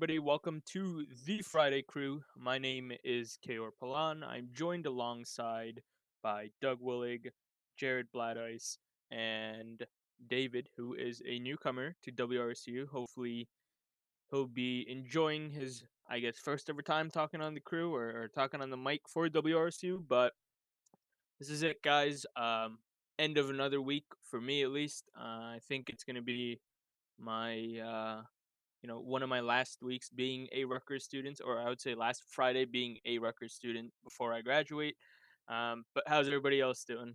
Everybody. Welcome to the Friday Crew. My name is Keyur Palan. I'm joined alongside by Doug Willig, Jared Blatteis, and David, who is a newcomer to WRSU. Hopefully, he'll be enjoying his, I guess, first ever time talking on the crew or, or talking on the mic for WRSU. But this is it, guys. Um, end of another week for me, at least. Uh, I think it's going to be my. Uh, you know, one of my last weeks being a Rutgers student, or I would say last Friday being a Rutgers student before I graduate. Um, but how's everybody else doing?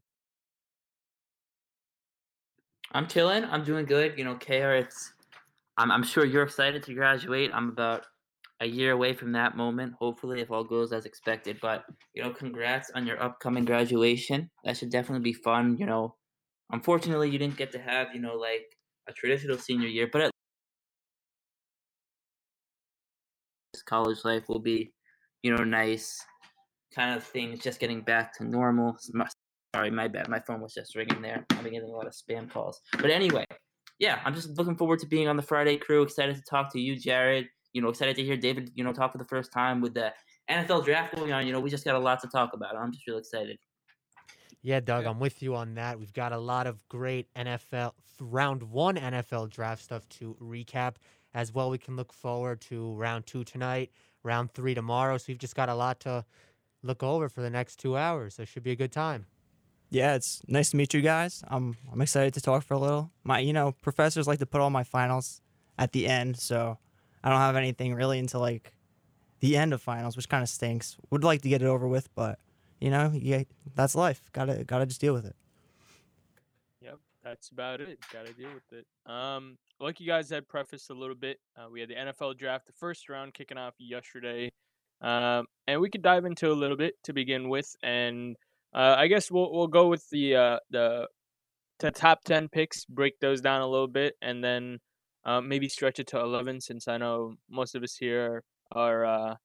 I'm chilling. I'm doing good. You know, KR, it's I'm I'm sure you're excited to graduate. I'm about a year away from that moment, hopefully if all goes as expected. But, you know, congrats on your upcoming graduation. That should definitely be fun. You know, unfortunately you didn't get to have, you know, like a traditional senior year, but at college life will be, you know, nice kind of things, just getting back to normal. Sorry, my bad. My phone was just ringing there. I've been getting a lot of spam calls. But anyway, yeah, I'm just looking forward to being on the Friday crew. Excited to talk to you, Jared. You know, excited to hear David, you know, talk for the first time with the NFL draft going on. You know, we just got a lot to talk about. I'm just real excited. Yeah, Doug, I'm with you on that. We've got a lot of great NFL round one NFL draft stuff to recap as well. We can look forward to round two tonight, round three tomorrow. So we've just got a lot to look over for the next two hours. So it should be a good time. Yeah, it's nice to meet you guys. I'm I'm excited to talk for a little. My you know professors like to put all my finals at the end, so I don't have anything really until like the end of finals, which kind of stinks. Would like to get it over with, but you know, yeah, that's life. Gotta gotta just deal with it. That's about it. Gotta deal with it. Um, like you guys had prefaced a little bit, uh, we had the NFL draft, the first round kicking off yesterday, um, and we could dive into a little bit to begin with, and uh, I guess we'll we'll go with the uh, the the top ten picks, break those down a little bit, and then uh, maybe stretch it to eleven, since I know most of us here are uh,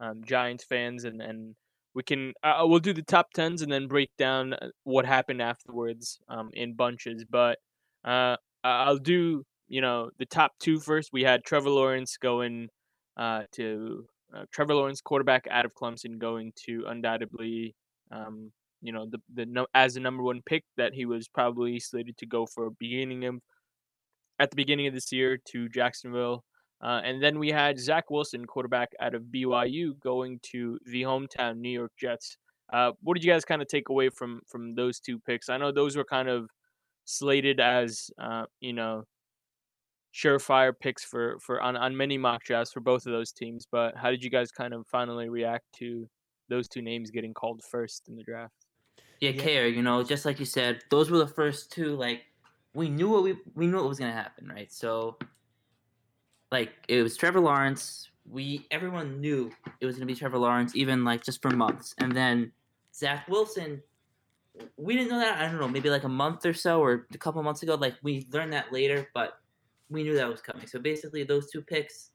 um, Giants fans, and and we can uh, we'll do the top tens and then break down uh, what happened afterwards um, in bunches. But uh, I'll do you know the top two first. We had Trevor Lawrence going uh, to uh, Trevor Lawrence, quarterback out of Clemson, going to undoubtedly um, you know the the no, as the number one pick that he was probably slated to go for beginning of at the beginning of this year to Jacksonville. Uh, and then we had Zach Wilson, quarterback out of BYU, going to the hometown New York Jets. Uh, what did you guys kind of take away from from those two picks? I know those were kind of slated as uh, you know surefire picks for for on, on many mock drafts for both of those teams. But how did you guys kind of finally react to those two names getting called first in the draft? Yeah, yeah. care. You know, just like you said, those were the first two. Like we knew what we we knew what was gonna happen, right? So, like it was Trevor Lawrence. We everyone knew it was gonna be Trevor Lawrence, even like just for months, and then Zach Wilson. We didn't know that. I don't know, maybe like a month or so, or a couple months ago. Like we learned that later, but we knew that was coming. So basically, those two picks,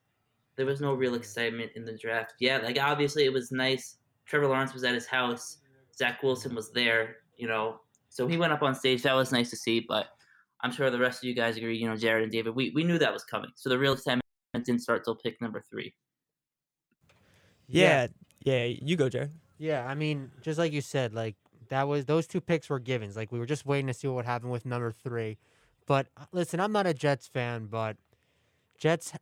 there was no real excitement in the draft. Yeah, like obviously it was nice. Trevor Lawrence was at his house. Zach Wilson was there, you know. So he went up on stage. That was nice to see, but I'm sure the rest of you guys agree, you know, Jared and David, we, we knew that was coming. So the real excitement didn't start till pick number three. Yeah, yeah, you go, Jared. Yeah, I mean, just like you said, like that was those two picks were givens. Like we were just waiting to see what would happen with number three. But uh, listen, I'm not a Jets fan, but Jets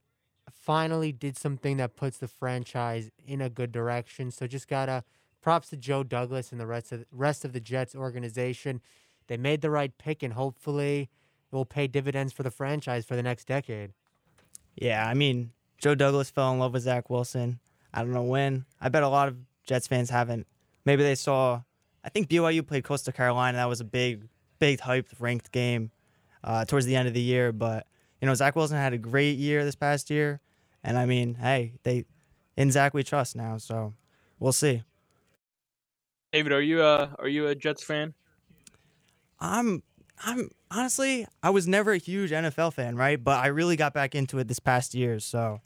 finally did something that puts the franchise in a good direction. So just gotta props to Joe Douglas and the rest of rest of the Jets organization. They made the right pick, and hopefully, it will pay dividends for the franchise for the next decade. Yeah, I mean, Joe Douglas fell in love with Zach Wilson. I don't know when. I bet a lot of Jets fans haven't. Maybe they saw. I think BYU played Coastal Carolina. That was a big, big hyped ranked game uh, towards the end of the year. But you know, Zach Wilson had a great year this past year, and I mean, hey, they in Zach we trust now. So we'll see. David, are you a are you a Jets fan? I'm I'm honestly I was never a huge NFL fan, right? But I really got back into it this past year, so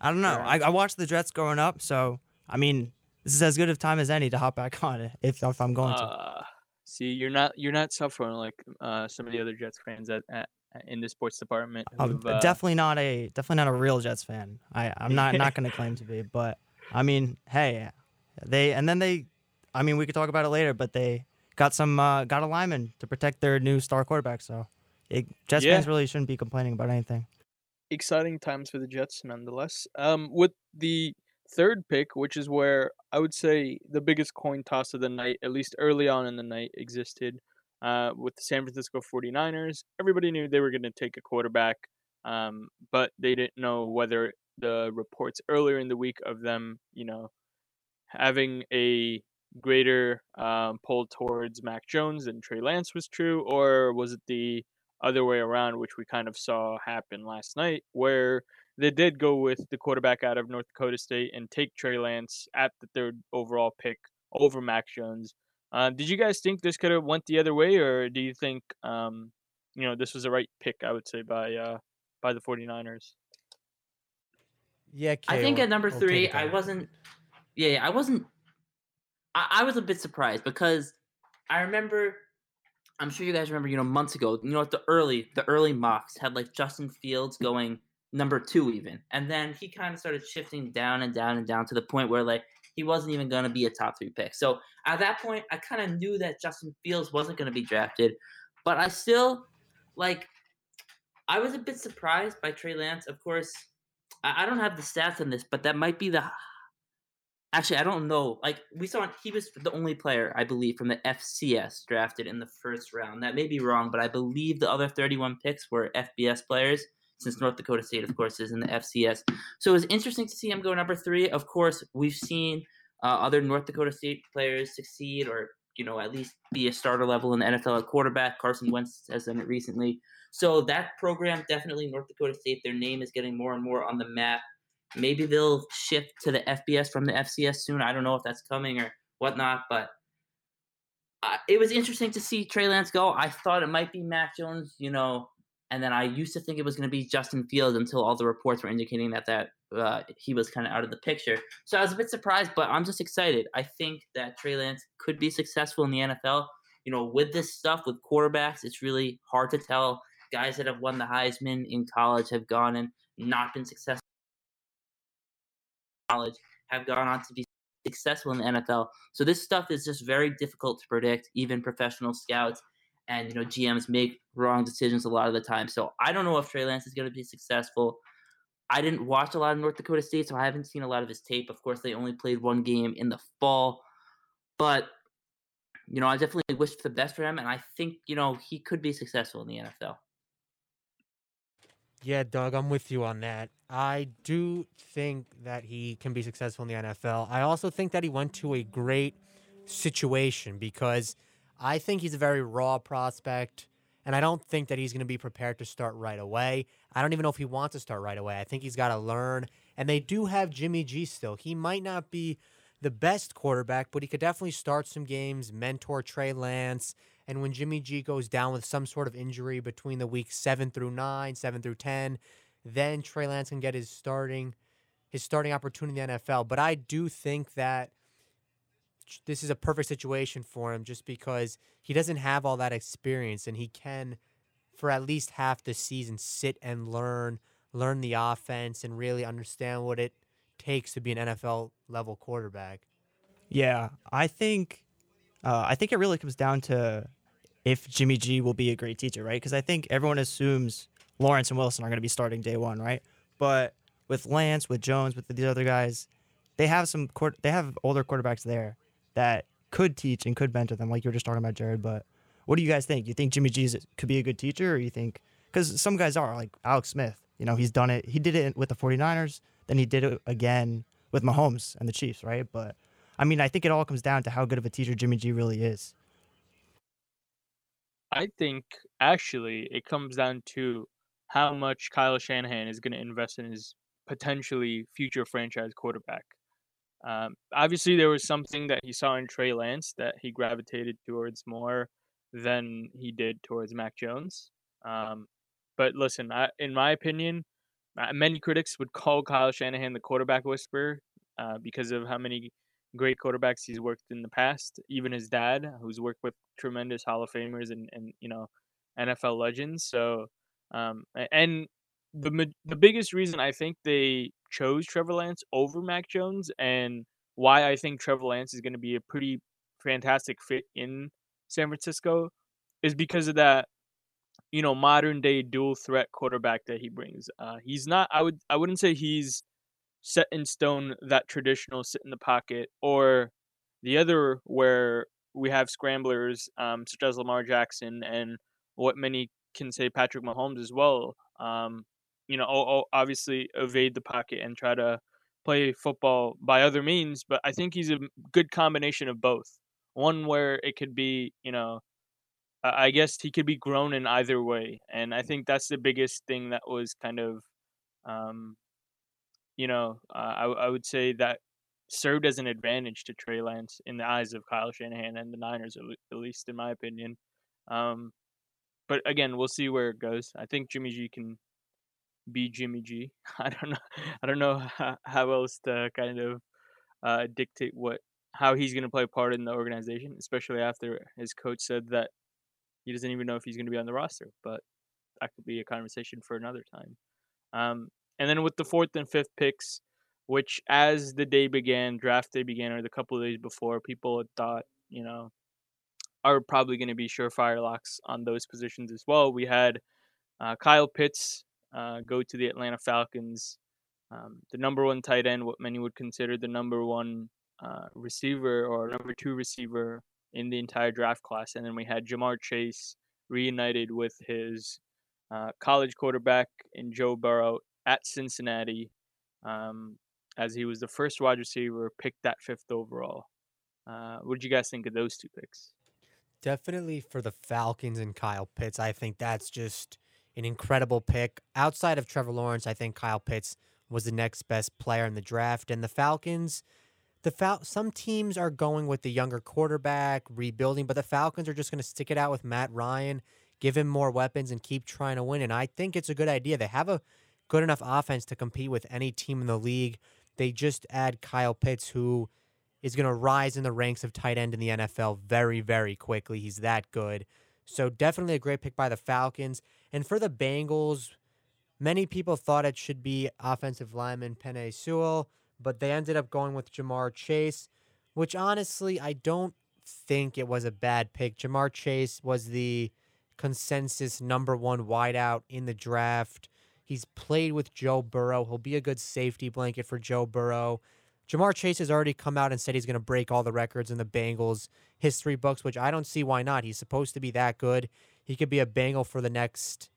I don't know. I, I watched the Jets growing up, so I mean, this is as good of time as any to hop back on it if if I'm going to. Uh, see, you're not you're not suffering like uh, some of the other Jets fans at, at in the sports department. I'm uh, definitely not a definitely not a real Jets fan. I I'm not not going to claim to be, but I mean, hey, they and then they, I mean, we could talk about it later, but they got some uh, got a lineman to protect their new star quarterback. So, it, Jets Yeah. fans really shouldn't be complaining about anything. exciting times for the Jets, nonetheless. Um, with the third pick, which is where I would say the biggest coin toss of the night, at least early on in the night, existed. Uh, with the San Francisco 49ers, everybody knew they were going to take a quarterback, um, but they didn't know whether the reports earlier in the week of them, you know, having a greater um, pull towards Mac Jones than Trey Lance was true, or was it the other way around, which we kind of saw happen last night, where they did go with the quarterback out of North Dakota State and take Trey Lance at the third overall pick over Mac Jones. Uh, did you guys think this could have went the other way, or do you think um, you know this was the right pick? I would say by uh, by the 49ers. Yeah, I Kay, think or- at number or take three, I wasn't. Yeah, yeah, I wasn't. I, I was a bit surprised because I remember. I'm sure you guys remember. You know, months ago, you know, at the early the early mocks had like Justin Fields going number two even, and then he kind of started shifting down and down and down to the point where like he wasn't even going to be a top three pick. So at that point, I kind of knew that Justin Fields wasn't going to be drafted, but I still like. I was a bit surprised by Trey Lance. Of course, I, I don't have the stats on this, but that might be the. Actually, I don't know. Like we saw, he was the only player I believe from the FCS drafted in the first round. That may be wrong, but I believe the other 31 picks were FBS players. Since North Dakota State, of course, is in the FCS, so it was interesting to see him go number three. Of course, we've seen uh, other North Dakota State players succeed, or you know, at least be a starter level in the NFL at quarterback. Carson Wentz has done it recently. So that program definitely North Dakota State. Their name is getting more and more on the map. Maybe they'll shift to the FBS from the FCS soon. I don't know if that's coming or whatnot, but uh, it was interesting to see Trey Lance go. I thought it might be Mac Jones, you know, and then I used to think it was going to be Justin Fields until all the reports were indicating that that uh, he was kind of out of the picture. So I was a bit surprised, but I'm just excited. I think that Trey Lance could be successful in the NFL. You know, with this stuff with quarterbacks, it's really hard to tell. Guys that have won the Heisman in college have gone and not been successful. College have gone on to be successful in the NFL. So this stuff is just very difficult to predict. Even professional scouts and you know GMs make wrong decisions a lot of the time. So I don't know if Trey Lance is going to be successful. I didn't watch a lot of North Dakota State, so I haven't seen a lot of his tape. Of course, they only played one game in the fall, but you know I definitely wish the best for him, and I think you know he could be successful in the NFL. Yeah, Doug, I'm with you on that. I do think that he can be successful in the NFL. I also think that he went to a great situation because I think he's a very raw prospect, and I don't think that he's going to be prepared to start right away. I don't even know if he wants to start right away. I think he's got to learn. And they do have Jimmy G still. He might not be the best quarterback, but he could definitely start some games, mentor Trey Lance. And when Jimmy G goes down with some sort of injury between the weeks seven through nine, seven through ten, then Trey Lance can get his starting his starting opportunity in the NFL. But I do think that this is a perfect situation for him just because he doesn't have all that experience and he can for at least half the season sit and learn learn the offense and really understand what it takes to be an NFL level quarterback. Yeah, I think uh, I think it really comes down to if Jimmy G will be a great teacher, right? Because I think everyone assumes Lawrence and Wilson are going to be starting day one, right? But with Lance, with Jones, with these other guys, they have some quar- they have older quarterbacks there that could teach and could mentor them, like you were just talking about, Jared. But what do you guys think? You think Jimmy G could be a good teacher, or you think because some guys are like Alex Smith, you know, he's done it. He did it with the 49ers, then he did it again with Mahomes and the Chiefs, right? But I mean, I think it all comes down to how good of a teacher Jimmy G really is. I think actually it comes down to how much Kyle Shanahan is going to invest in his potentially future franchise quarterback. Um, obviously, there was something that he saw in Trey Lance that he gravitated towards more than he did towards Mac Jones. Um, but listen, I, in my opinion, many critics would call Kyle Shanahan the quarterback whisperer uh, because of how many great quarterbacks he's worked in the past. Even his dad, who's worked with tremendous Hall of Famers and, and you know NFL legends. So um, and the the biggest reason I think they chose Trevor Lance over Mac Jones and why I think Trevor Lance is going to be a pretty fantastic fit in San Francisco is because of that you know modern day dual threat quarterback that he brings. Uh, he's not I would I wouldn't say he's set in stone that traditional sit in the pocket or the other where we have scramblers um, such as Lamar Jackson and what many can say Patrick Mahomes as well. Um, you know, obviously evade the pocket and try to play football by other means. But I think he's a good combination of both. One where it could be, you know, I guess he could be grown in either way, and I think that's the biggest thing that was kind of, um, you know, uh, I I would say that served as an advantage to Trey Lance in the eyes of Kyle Shanahan and the Niners, at least in my opinion. Um, but again, we'll see where it goes. I think Jimmy G can be Jimmy G. I don't know. I don't know how, how else to kind of uh, dictate what how he's going to play a part in the organization, especially after his coach said that he doesn't even know if he's going to be on the roster. But that could be a conversation for another time. Um, and then with the fourth and fifth picks, which as the day began, draft day began, or the couple of days before, people had thought, you know, are probably going to be surefire locks on those positions as well. We had uh, Kyle Pitts uh, go to the Atlanta Falcons. Um, the number one tight end, what many would consider the number one uh, receiver or number two receiver in the entire draft class. And then we had Ja'Marr Chase reunited with his uh, college quarterback in Joe Burrow at Cincinnati, um, as he was the first wide receiver picked that fifth overall. Uh, what did you guys think of those two picks? Definitely for the Falcons and Kyle Pitts. I think that's just an incredible pick. Outside of Trevor Lawrence, I think Kyle Pitts was the next best player in the draft. And the Falcons, the Fal- some teams are going with the younger quarterback, rebuilding, but the Falcons are just going to stick it out with Matt Ryan, give him more weapons, and keep trying to win. And I think it's a good idea. They have a good enough offense to compete with any team in the league. They just add Kyle Pitts, who is going to rise in the ranks of tight end in the NFL very, very quickly. He's that good. So definitely a great pick by the Falcons. And for the Bengals, many people thought it should be offensive lineman Penei Sewell, but they ended up going with Ja'Marr Chase, which honestly I don't think it was a bad pick. Ja'Marr Chase was the consensus number one wideout in the draft. He's played with Joe Burrow. He'll be a good safety blanket for Joe Burrow. Ja'Marr Chase has already come out and said he's going to break all the records in the Bengals history books, which I don't see why not. He's supposed to be that good. He could be a Bengal for the next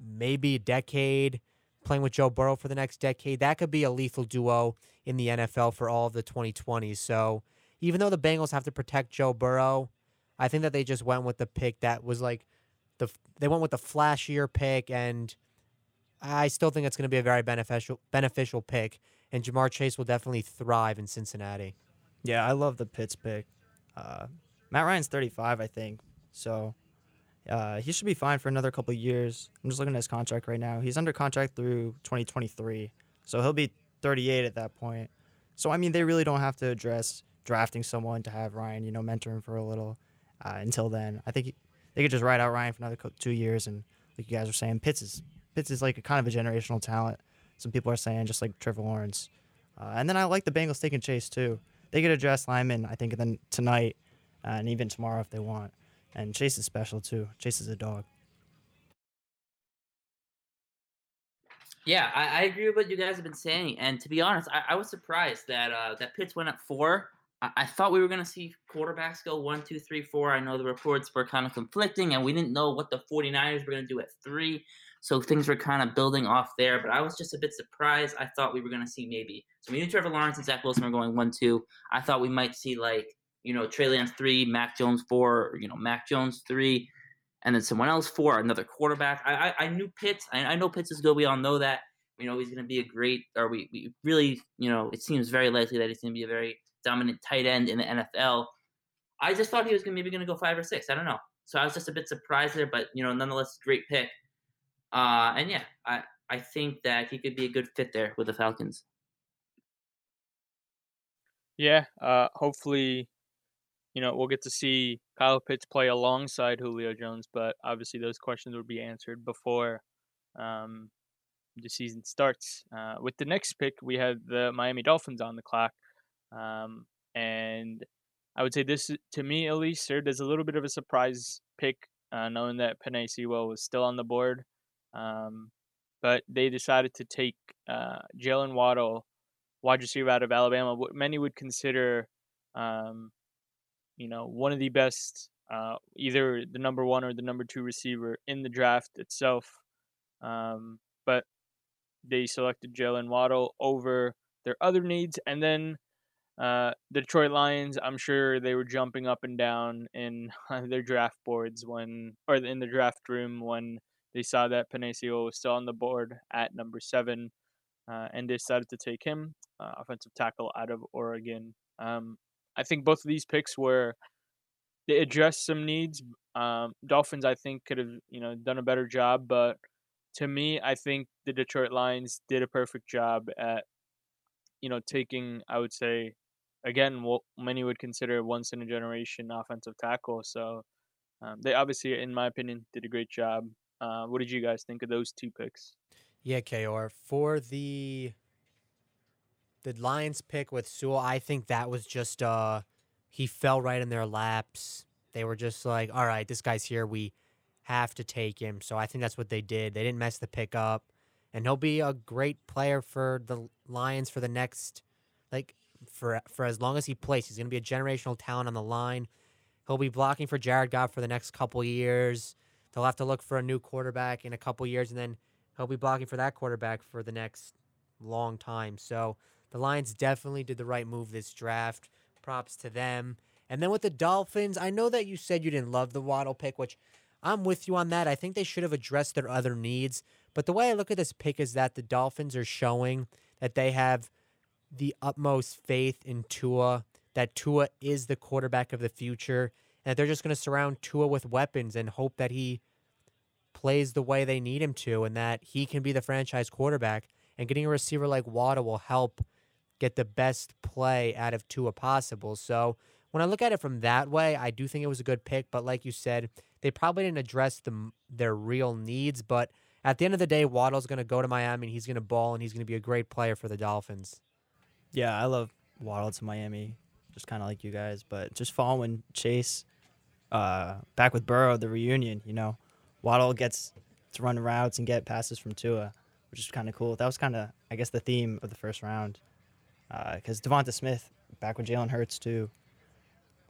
maybe decade, playing with Joe Burrow for the next decade. That could be a lethal duo in the NFL for all of the 2020s. So even though the Bengals have to protect Joe Burrow, I think that they just went with the pick that was like the they went with the flashier pick and I still think it's going to be a very beneficial beneficial pick and Ja'Marr Chase will definitely thrive in Cincinnati. Yeah, I love the Pitts pick. Uh, Matt Ryan's 35, I think, so uh, he should be fine for another couple years. I'm just looking at his contract right now. He's under contract through 2023, so he'll be 38 at that point. So I mean, they really don't have to address drafting someone to have Ryan, you know, mentor him for a little uh, until then. I think he, they could just ride out Ryan for another two years, and like you guys were saying, Pitts is Pitts is like a kind of a generational talent. Some people are saying just like Trevor Lawrence. Uh, and then I like the Bengals taking Chase too. They could address Lyman, I think, then tonight uh, and even tomorrow if they want. And Chase is special too. Chase is a dog. Yeah, I, I agree with what you guys have been saying. And to be honest, I, I was surprised that uh, that Pitts went up four. I, I thought we were going to see quarterbacks go one, two, three, four. I know the reports were kind of conflicting, and we didn't know what the 49ers were going to do at three. So things were kind of building off there, but I was just a bit surprised. I thought we were going to see maybe. So we knew Trevor Lawrence and Zach Wilson were going one, two. I thought we might see like, you know, Trey Lance three, Mac Jones four, you know, Mac Jones three, and then someone else four, another quarterback. I I, I knew Pitts. I, I know Pitts is good. We all know that. you know he's going to be a great, or we, we really, you know, it seems very likely that he's going to be a very dominant tight end in the NFL. I just thought he was gonna, maybe going to go five or six. I don't know. So I was just a bit surprised there, but you know, nonetheless, great pick. Uh, and yeah, I I think that he could be a good fit there with the Falcons. Yeah, uh, hopefully, you know, we'll get to see Kyle Pitts play alongside Julio Jones, but obviously those questions will be answered before um, the season starts. Uh, with the next pick, we have the Miami Dolphins on the clock, um, and I would say this, to me at least, served as a little bit of a surprise pick, uh, knowing that Penei Sewell was still on the board. Um, but they decided to take uh, Jaylen Waddle wide receiver out of Alabama, what many would consider, um, you know, one of the best, uh, either the number one or the number two receiver in the draft itself. Um, but they selected Jaylen Waddle over their other needs, and then uh, the Detroit Lions. I'm sure they were jumping up and down in their draft boards when, or in the draft room when they saw that Sewell was still on the board at number seven uh, and decided to take him, uh, offensive tackle out of Oregon. Um, I think both of these picks were they addressed some needs. Um, Dolphins, I think, could have you know done a better job, but to me, I think the Detroit Lions did a perfect job at you know taking, I would say, again, what many would consider once in a generation offensive tackle. So um, they obviously, in my opinion, did a great job. Uh, what did you guys think of those two picks? Yeah, KR. For the the Lions pick with Sewell, I think that was just uh he fell right in their laps. They were just like, all right, this guy's here. We have to take him. So I think that's what they did. They didn't mess the pick up. And he'll be a great player for the Lions for the next like for for as long as he plays. He's gonna be a generational talent on the line. He'll be blocking for Jared Goff for the next couple years. They'll have to look for a new quarterback in a couple years, and then he'll be blocking for that quarterback for the next long time. So the Lions definitely did the right move this draft. Props to them. And then with the Dolphins, I know that you said you didn't love the Waddle pick, which I'm with you on that. I think they should have addressed their other needs. But the way I look at this pick is that the Dolphins are showing that they have the utmost faith in Tua, that Tua is the quarterback of the future, and that they're just going to surround Tua with weapons and hope that he plays the way they need him to and that he can be the franchise quarterback. And getting a receiver like Waddle will help get the best play out of Tua possible. So when I look at it from that way, I do think it was a good pick. But like you said, they probably didn't address the, their real needs. But at the end of the day, Waddle's going to go to Miami and he's going to ball and he's going to be a great player for the Dolphins. Yeah, I love Waddle to Miami, just kind of like you guys. But just following Chase uh, back with Burrow, the reunion, you know, Waddle gets to run routes and get passes from Tua, which is kind of cool. That was kind of, I guess, the theme of the first round. Because uh, Devonta Smith back with Jalen Hurts too,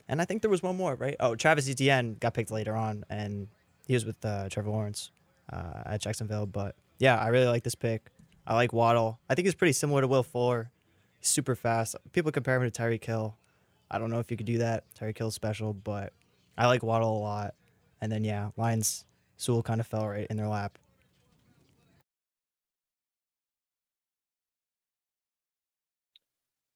and I think there was one more, right? Oh, Travis Etienne got picked later on, and he was with uh, Trevor Lawrence uh, at Jacksonville. But yeah, I really like this pick. I like Waddle. I think he's pretty similar to Will Fuller. He's super fast. People compare him to Tyreek Hill. I don't know if you could do that. Tyreek Hill's special, but I like Waddle a lot. And then yeah, Lions Sewell kind of fell right in their lap.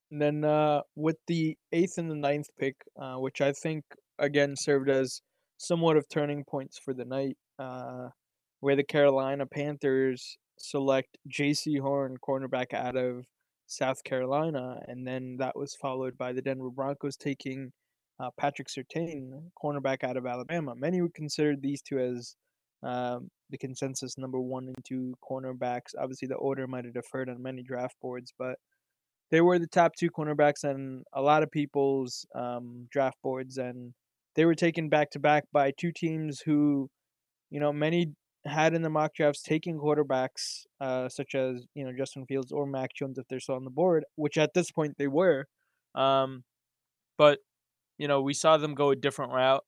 And then uh, with the eighth and the ninth pick, uh, which I think again served as somewhat of turning points for the night, uh, where the Carolina Panthers select Jaycee Horn, cornerback out of South Carolina, and then that was followed by the Denver Broncos taking uh, Patrick Surtain, cornerback out of Alabama. Many would consider these two as um, the consensus number one and two cornerbacks. Obviously, the order might have deferred on many draft boards, but they were the top two cornerbacks on a lot of people's um, draft boards, and they were taken back to back by two teams who, you know, many had in the mock drafts taking quarterbacks uh, such as you know Justin Fields or Mac Jones if they're still on the board, which at this point they were. Um, but you know we saw them go a different route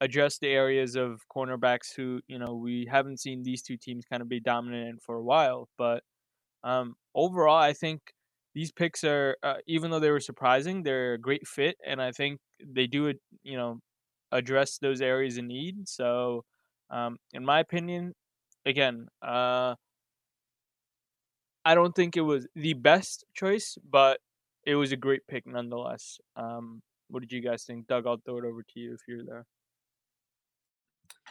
address the areas of cornerbacks who you know we haven't seen these two teams kind of be dominant in for a while. But um, overall, I think these picks are uh, even though they were surprising, they're a great fit, and I think they do you know address those areas in need. So, um, in my opinion, again, uh, I don't think it was the best choice, but it was a great pick nonetheless. Um, what did you guys think, Doug? I'll throw it over to you if you're there.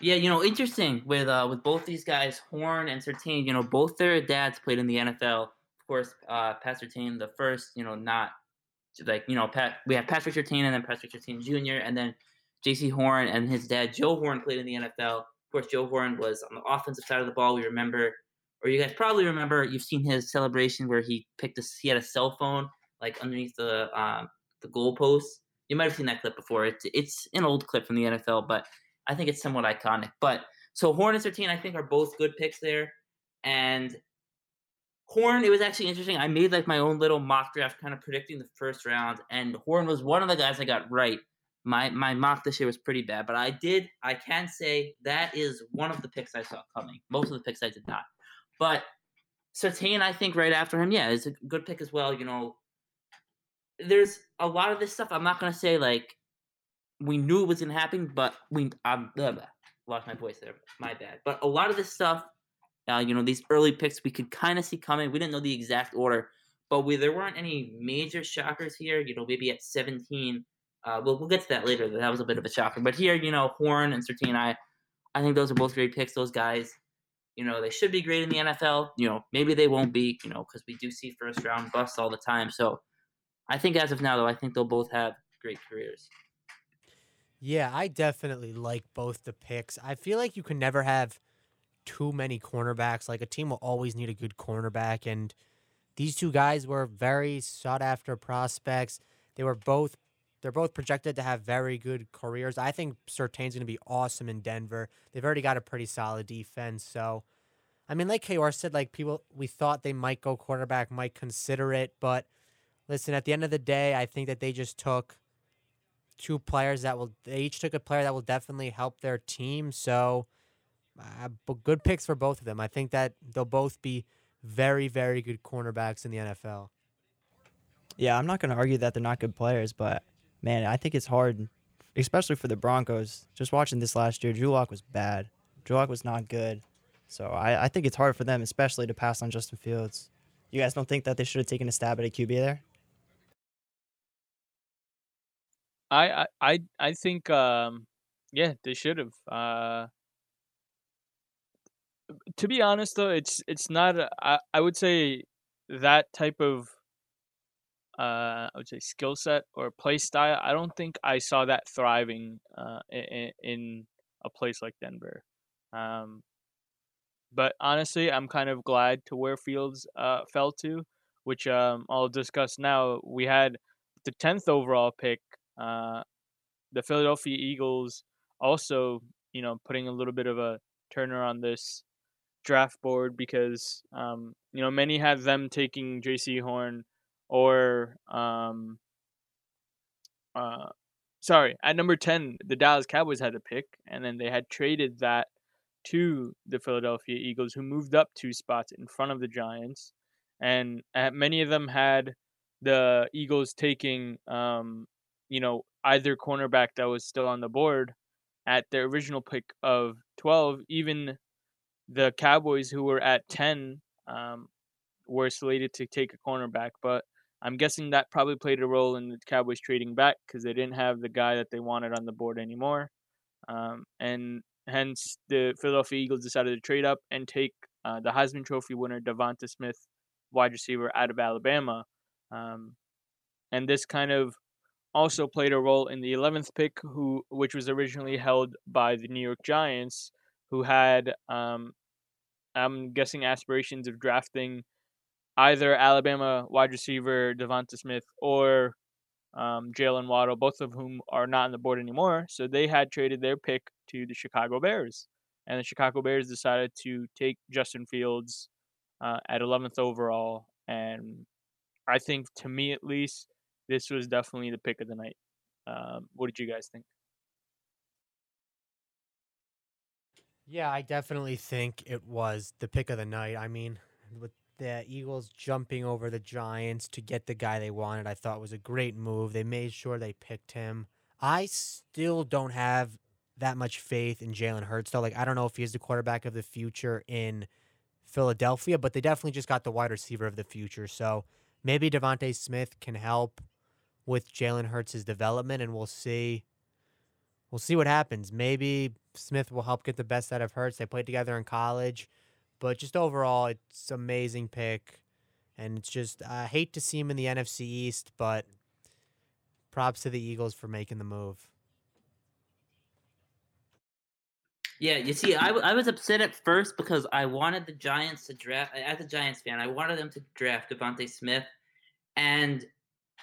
Yeah, you know, interesting with uh with both these guys, Horn and Surtain. You know, both their dads played in the NFL. Of course, uh, Pat Surtain, the first, you know, not like you know, Pat. We have Patrick Surtain and then Patrick Surtain Jr. and then Jaycee Horn and his dad Joe Horn played in the NFL. Of course, Joe Horn was on the offensive side of the ball. We remember, or you guys probably remember, you've seen his celebration where he picked a he had a cell phone like underneath the um, the goalpost. You might have seen that clip before. It's it's an old clip from the NFL, but I think it's somewhat iconic. But so Horn and Surtain, I think, are both good picks there. And Horn, it was actually interesting. I made like my own little mock draft, kind of predicting the first round, and Horn was one of the guys I got right. My my mock this year was pretty bad, but I did. I can say that is one of the picks I saw coming. Most of the picks I did not. But Surtain, I think right after him, yeah, is a good pick as well. You know, there's a lot of this stuff. I'm not gonna say like we knew it was gonna happen, but we blah, blah, lost my voice there. My bad. But a lot of this stuff, uh, you know, these early picks we could kind of see coming. We didn't know the exact order, but we there weren't any major shockers here. You know, maybe at 17. Uh, we'll we'll get to that later. That was a bit of a shocker. But here, you know, Horn and Surtain, I I think those are both great picks. Those guys, you know, they should be great in the NFL. You know, maybe they won't be. You know, because we do see first round busts all the time. So I think as of now, though, I think they'll both have great careers. Yeah, I definitely like both the picks. I feel like you can never have too many cornerbacks. Like a team will always need a good cornerback, and these two guys were very sought after prospects. They were both they're both projected to have very good careers. I think Surtain's going to be awesome in Denver. They've already got a pretty solid defense, so I mean, like KR said, like people we thought they might go quarterback, might consider it, but listen, at the end of the day, I think that they just took two players that will they each took a player that will definitely help their team. So, uh, good picks for both of them. I think that they'll both be very very good cornerbacks in the NFL. Yeah, I'm not going to argue that they're not good players, but man, I think it's hard, especially for the Broncos. Just watching this last year, Drew Lock was bad. Drew Lock was not good. So I, I think it's hard for them, especially to pass on Justin Fields. You guys don't think that they should have taken a stab at a QB there? I I I, I think um yeah they should have. Uh, to be honest though, it's it's not. I I would say that type of uh I would say skill set or play style. I don't think I saw that thriving uh in, in a place like Denver. Um, but honestly, I'm kind of glad to where Fields uh fell to, which um I'll discuss now. We had the tenth overall pick uh, the Philadelphia Eagles also, you know, putting a little bit of a turner on this draft board because, um, you know, many had them taking Jaycee Horn or, um, uh, sorry, at number 10, the Dallas Cowboys had a pick, and then they had traded that to the Philadelphia Eagles, who moved up two spots in front of the Giants. And uh, many of them had the Eagles taking um, you know, either cornerback that was still on the board at their original pick of 12, even the Cowboys who were at 10 um, were slated to take a cornerback. But I'm guessing that probably played a role in the Cowboys trading back because they didn't have the guy that they wanted on the board anymore. Um, and hence the Philadelphia Eagles decided to trade up and take uh, the Heisman Trophy winner Devonta Smith, wide receiver out of Alabama. Um, and this kind of also played a role in the 11th pick, who which was originally held by the New York Giants, who had um, I'm guessing aspirations of drafting either Alabama wide receiver Devonta Smith or um, Jaylen Waddle, both of whom are not on the board anymore. So they had traded their pick to the Chicago Bears, and the Chicago Bears decided to take Justin Fields uh, at 11th overall. And I think, to me at least, this was definitely the pick of the night. Um, what did you guys think? Yeah, I definitely think it was the pick of the night. I mean, with the Eagles jumping over the Giants to get the guy they wanted, I thought was a great move. They made sure they picked him. I still don't have that much faith in Jalen Hurts, though. Like, I don't know if he's the quarterback of the future in Philadelphia, but they definitely just got the wide receiver of the future. So maybe DeVonta Smith can help with Jalen Hurts' development, and we'll see. We'll see what happens. Maybe Smith will help get the best out of Hurts. They played together in college, but just overall, it's amazing pick, and it's just I hate to see him in the NFC East, but props to the Eagles for making the move. Yeah, you see, I, w- I was upset at first because I wanted the Giants to draft. As a Giants fan, I wanted them to draft DeVonta Smith, and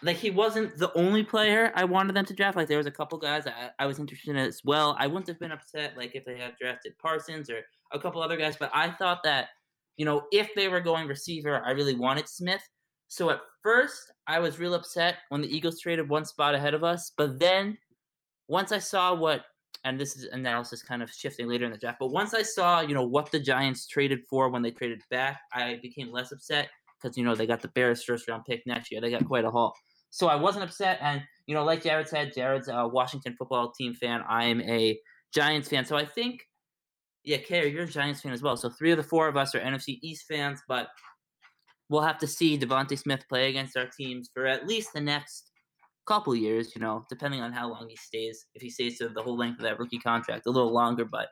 like he wasn't the only player I wanted them to draft. Like there was a couple guys I, I was interested in as well. I wouldn't have been upset like if they had drafted Parsons or a couple other guys, but I thought that you know if they were going receiver, I really wanted Smith. So at first, I was real upset when the Eagles traded one spot ahead of us, but then once I saw what and this is analysis kind of shifting later in the draft. But once I saw, you know, what the Giants traded for when they traded back, I became less upset because you know they got the Bears first round pick next year. They got quite a haul, so I wasn't upset. And you know, like Jared said, Jared's a Washington football team fan. I am a Giants fan, so I think, yeah, Kerry, you're a Giants fan as well. So three of the four of us are NFC East fans, but we'll have to see DeVonta Smith play against our teams for at least the next couple years, you know, depending on how long he stays. If he stays to the whole length of that rookie contract, a little longer, but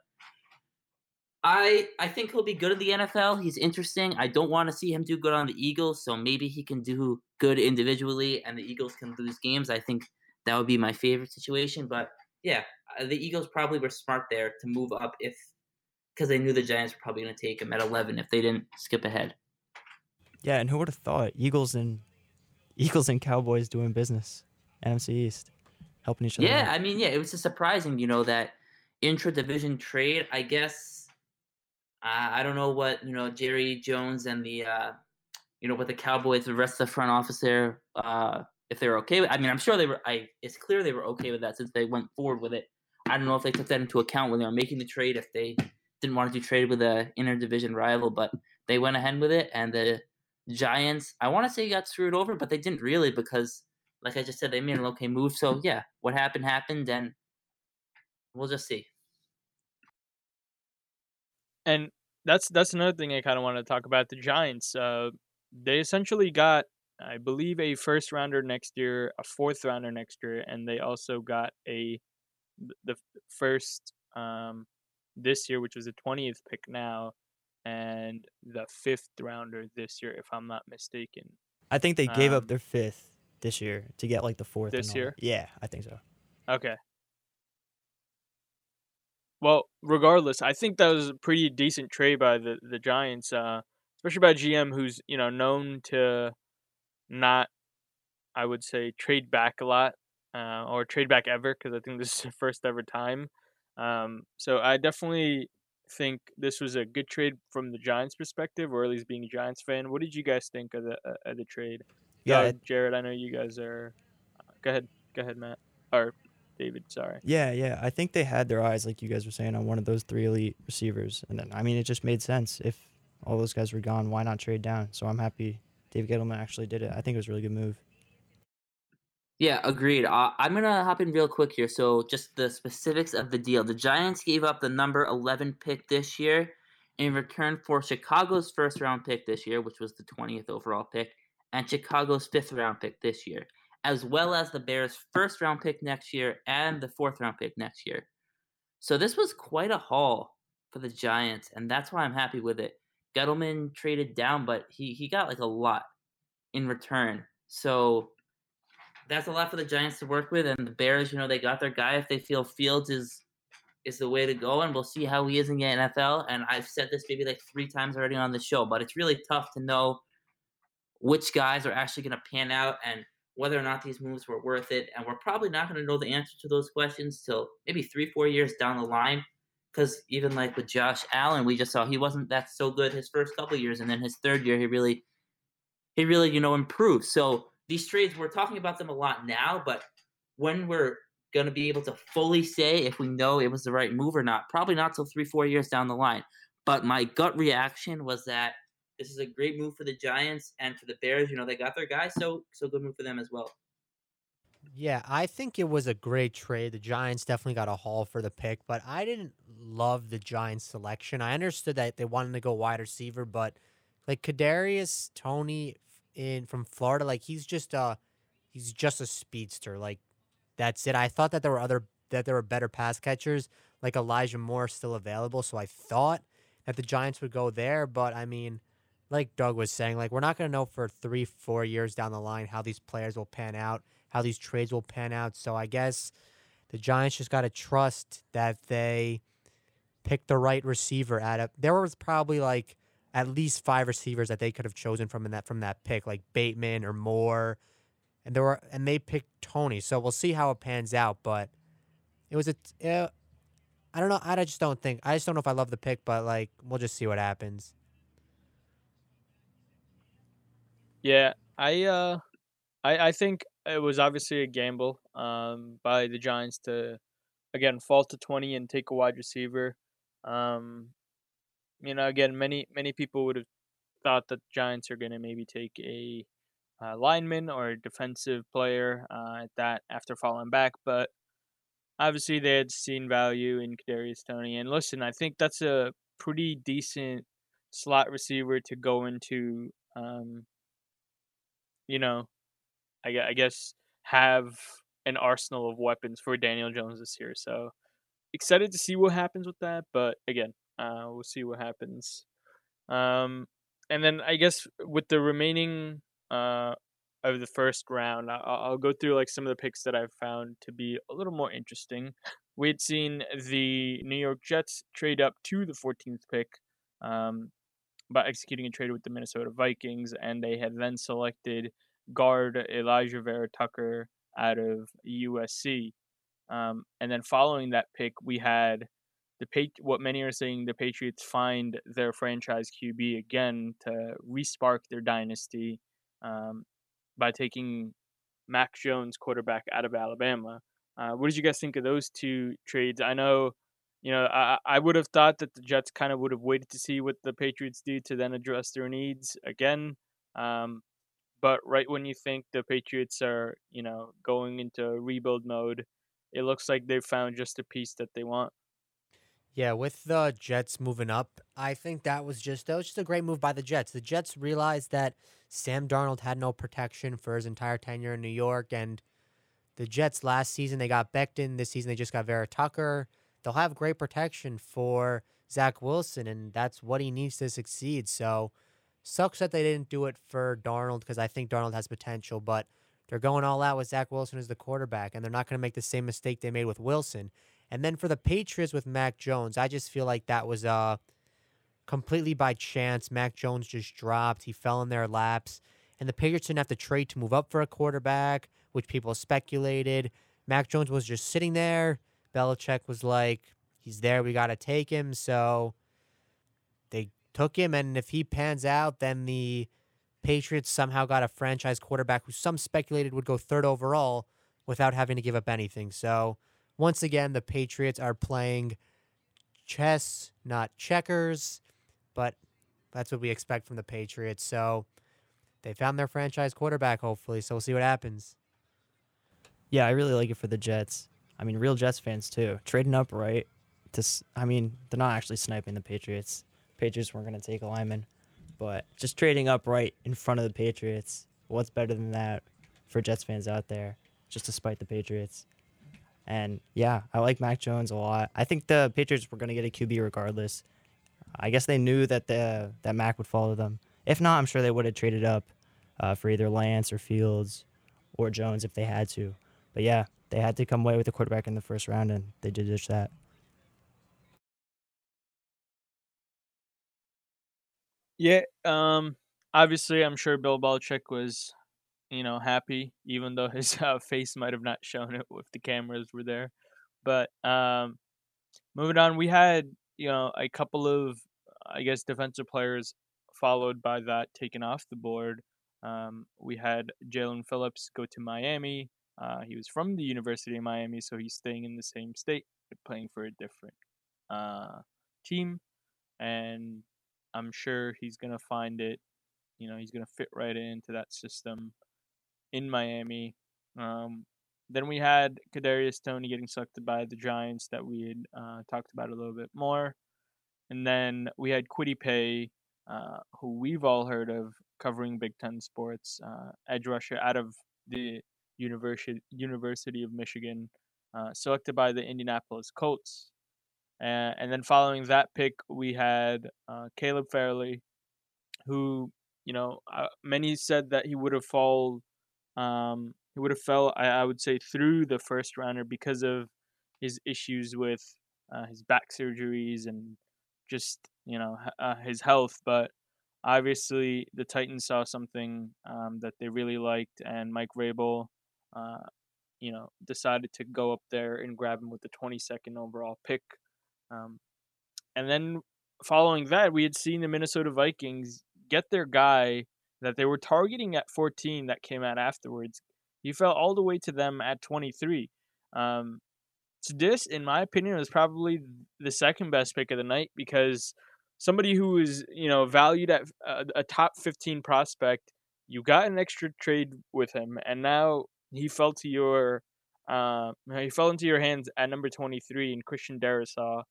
I I think he'll be good in the NFL. He's interesting. I don't want to see him do good on the Eagles, so maybe he can do good individually, and the Eagles can lose games. I think that would be my favorite situation. But yeah, uh, the Eagles probably were smart there to move up if because they knew the Giants were probably going to take him at 11 if they didn't skip ahead. Yeah, and who would have thought Eagles and Eagles and Cowboys doing business? NFC East, helping each other. Yeah, out. I mean, yeah, it was just surprising, you know, that intra division trade. I guess uh, I don't know what you know Jerry Jones and the uh, you know what the Cowboys, the rest of the front office there, uh, if they were okay with. I mean, I'm sure they were. I it's clear they were okay with that since they went forward with it. I don't know if they took that into account when they were making the trade. If they didn't want to do trade with a interdivision rival, but they went ahead with it, and the Giants. I want to say got screwed over, but they didn't really because like I just said, they made an okay move. So yeah, what happened happened, and we'll just see. And that's that's another thing I kind of want to talk about. The Giants, uh, they essentially got, I believe, a first rounder next year, a fourth rounder next year, and they also got a the first um, this year, which was the twentieth pick now, and the fifth rounder this year, if I'm not mistaken. I think they gave Um, up their fifth this year to get like the fourth. This year? Yeah, I think so. Okay. Well, regardless, I think that was a pretty decent trade by the the Giants, uh, especially by GM, who's you know known to not, I would say, trade back a lot uh, or trade back ever, because I think this is the first ever time. Um, so I definitely think this was a good trade from the Giants' perspective, or at least being a Giants fan. What did you guys think of the uh, of the trade? Yeah, Uh, Jared, I know you guys are. uh, Go ahead, go ahead, Matt or David. Sorry. yeah, yeah. I think they had their eyes, like you guys were saying, on one of those three elite receivers, and then I mean, it just made sense. If all those guys were gone, why not trade down? So I'm happy Dave Gettleman actually did it. I think it was a really good move. Yeah, agreed. Uh, I'm gonna hop in real quick here. So, just the specifics of the deal. The Giants gave up the number 11 pick this year in return for Chicago's first round pick this year, which was the 20th overall pick, and Chicago's fifth round pick this year, as well as the Bears' first round pick next year and the fourth round pick next year. So, this was quite a haul for the Giants, and that's why I'm happy with it. Gettleman traded down, but he, he got like a lot in return. So, that's a lot for the Giants to work with, and the Bears, you know, they got their guy. If they feel Fields is is the way to go, and we'll see how he is in the NFL. And I've said this maybe like three times already on the show, but it's really tough to know which guys are actually going to pan out and whether or not these moves were worth it. And we're probably not going to know the answer to those questions till maybe three, four years down the line. Because even like with Josh Allen, we just saw he wasn't that so good his first couple years, and then his third year, he really, he really, you know, improved. So these trades, we're talking about them a lot now, but when we're going to be able to fully say if we know it was the right move or not, probably not till three, four years down the line. But my gut reaction was that this is a great move for the Giants and for the Bears. You know, they got their guy, so so good move for them as well. Yeah, I think it was a great trade. The Giants definitely got a haul for the pick, but I didn't love the Giants selection. I understood that they wanted to go wide receiver, but like Kadarius Toney in from Florida, like he's just a he's just a speedster. Like that's it. I thought that there were other that there were better pass catchers, like Elijah Moore still available, so I thought that the Giants would go there, but I mean, like Doug was saying, like we're not going to know for 3 4 years down the line how these players will pan out how these trades will pan out. So I guess the Giants just got to trust that they picked the right receiver at it. There was probably like at least five receivers that they could have chosen from in that from that pick, like Bateman or Moore, and there were and they picked Toney. So we'll see how it pans out. But it was a. I don't know. I just don't think. I just don't know if I love the pick, but like we'll just see what happens. Yeah, I uh, I I think it was obviously a gamble um, by the Giants to again fall to 20 and take a wide receiver. Um, you know, again, many many people would have thought that the Giants are going to maybe take a uh, lineman or a defensive player uh, at that after falling back, but obviously they had seen value in Kadarius Toney. And listen, I think that's a pretty decent slot receiver to go into. Um, you know, I, I guess have an arsenal of weapons for Daniel Jones this year. So excited to see what happens with that. But again, uh, we'll see what happens. Um, and then I guess with the remaining uh, of the first round, I'll, I'll go through like some of the picks that I've found to be a little more interesting. We had seen the New York Jets trade up to the 14th pick um, by executing a trade with the Minnesota Vikings, and they had then selected guard Alijah Vera-Tucker out of USC. Um, and then following that pick, we had the what many are saying the Patriots find their franchise QB again to respark their dynasty um, by taking Mac Jones, quarterback out of Alabama. Uh, what did you guys think of those two trades? I know, you know, I, I would have thought that the Jets kind of would have waited to see what the Patriots do to then address their needs again. Um, but right when you think the Patriots are, you know, going into rebuild mode, it looks like they've found just a piece that they want. Yeah, with the Jets moving up, I think that was just that was just a great move by the Jets. The Jets realized that Sam Darnold had no protection for his entire tenure in New York, and the Jets last season they got Becton. This season they just got Vera-Tucker. They'll have great protection for Zach Wilson, and that's what he needs to succeed. So Sucks that they didn't do it for Darnold because I think Darnold has potential, but they're going all out with Zach Wilson as the quarterback, and they're not going to make the same mistake they made with Wilson. And then for the Patriots with Mac Jones, I just feel like that was uh, completely by chance. Mac Jones just dropped. He fell in their laps. And the Patriots didn't have to trade to move up for a quarterback, which people speculated. Mac Jones was just sitting there. Belichick was like, he's there. We got to take him. So they took him, and if he pans out, then the Patriots somehow got a franchise quarterback who some speculated would go third overall without having to give up anything. So once again, the Patriots are playing chess, not checkers, but that's what we expect from the Patriots. So they found their franchise quarterback, hopefully. So we'll see what happens. Yeah, I really like it for the Jets. I mean, real Jets fans too. Trading up right to, I mean, they're not actually sniping the Patriots. Patriots weren't going to take a lineman, but just trading up right in front of the Patriots. What's better than that for Jets fans out there? Just to spite the Patriots. And yeah, I like Mac Jones a lot. I think the Patriots were going to get a QB regardless. I guess they knew that the that Mac would follow them. If not, I'm sure they would have traded up uh, for either Lance or Fields or Jones if they had to. But yeah, they had to come away with a quarterback in the first round, and they did just that. Yeah, um, obviously, I'm sure Bill Belichick was, you know, happy, even though his uh, face might have not shown it if the cameras were there. But um, moving on, we had, you know, a couple of, I guess, defensive players followed by that taken off the board. Um, we had Jaelan Phillips go to Miami. Uh, he was from the University of Miami, so he's staying in the same state, playing for a different uh, team. And I'm sure he's gonna find it. You know, he's gonna fit right into that system in Miami. Um, then we had Kadarius Toney getting selected by the Giants that we had uh, talked about a little bit more, and then we had Kwity Paye, uh, who we've all heard of covering Big Ten sports, uh, edge rusher out of the University University of Michigan, uh, selected by the Indianapolis Colts. Uh, and then following that pick, we had uh, Caleb Farley, who you know uh, many said that he would have fall, um, he would have fell. I, I would say through the first rounder because of his issues with uh, his back surgeries and just you know uh, his health. But obviously, the Titans saw something um, that they really liked, and Mike Vrabel, uh, you know, decided to go up there and grab him with the 22nd overall pick. Um, and then following that, we had seen the Minnesota Vikings get their guy that they were targeting at 14 that came out afterwards. He fell all the way to them at 23. Um, so this, in my opinion, was probably the second best pick of the night because somebody who is you know valued at a, a top 15 prospect, you got an extra trade with him, and now he fell to your uh, he fell into your hands at number 23 in Christian Darrisaw,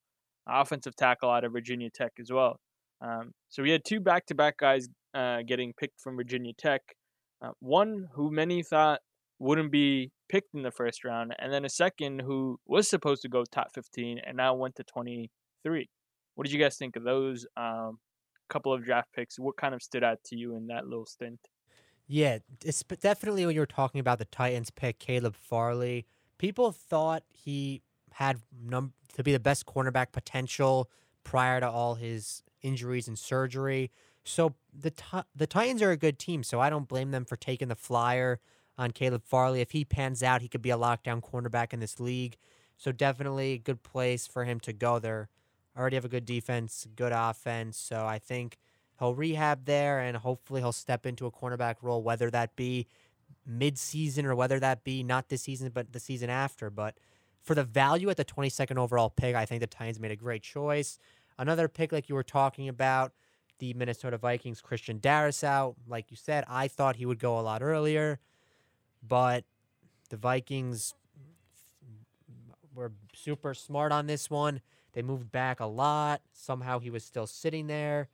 offensive tackle out of Virginia Tech as well. Um, so we had two back-to-back guys uh, getting picked from Virginia Tech. Uh, one who many thought wouldn't be picked in the first round, and then a second who was supposed to go top 15 and now went to 23. What did you guys think of those um, couple of draft picks? What kind of stood out to you in that little stint? Yeah, it's definitely when you were talking about the Titans pick Caleb Farley, people thought he had num- to be the best cornerback potential prior to all his injuries and surgery. So the Ti- the Titans are a good team, so I don't blame them for taking the flyer on Caleb Farley. If he pans out, he could be a lockdown cornerback in this league. So definitely a good place for him to go there. Already have a good defense, good offense, so I think he'll rehab there and hopefully he'll step into a cornerback role, whether that be mid-season or whether that be not this season but the season after. But for the value at the 22nd overall pick, I think the Titans made a great choice. Another pick, like you were talking about, the Minnesota Vikings, Christian Darrisaw. Like you said, I thought he would go a lot earlier, but the Vikings were super smart on this one. They moved back a lot. Somehow he was still sitting there.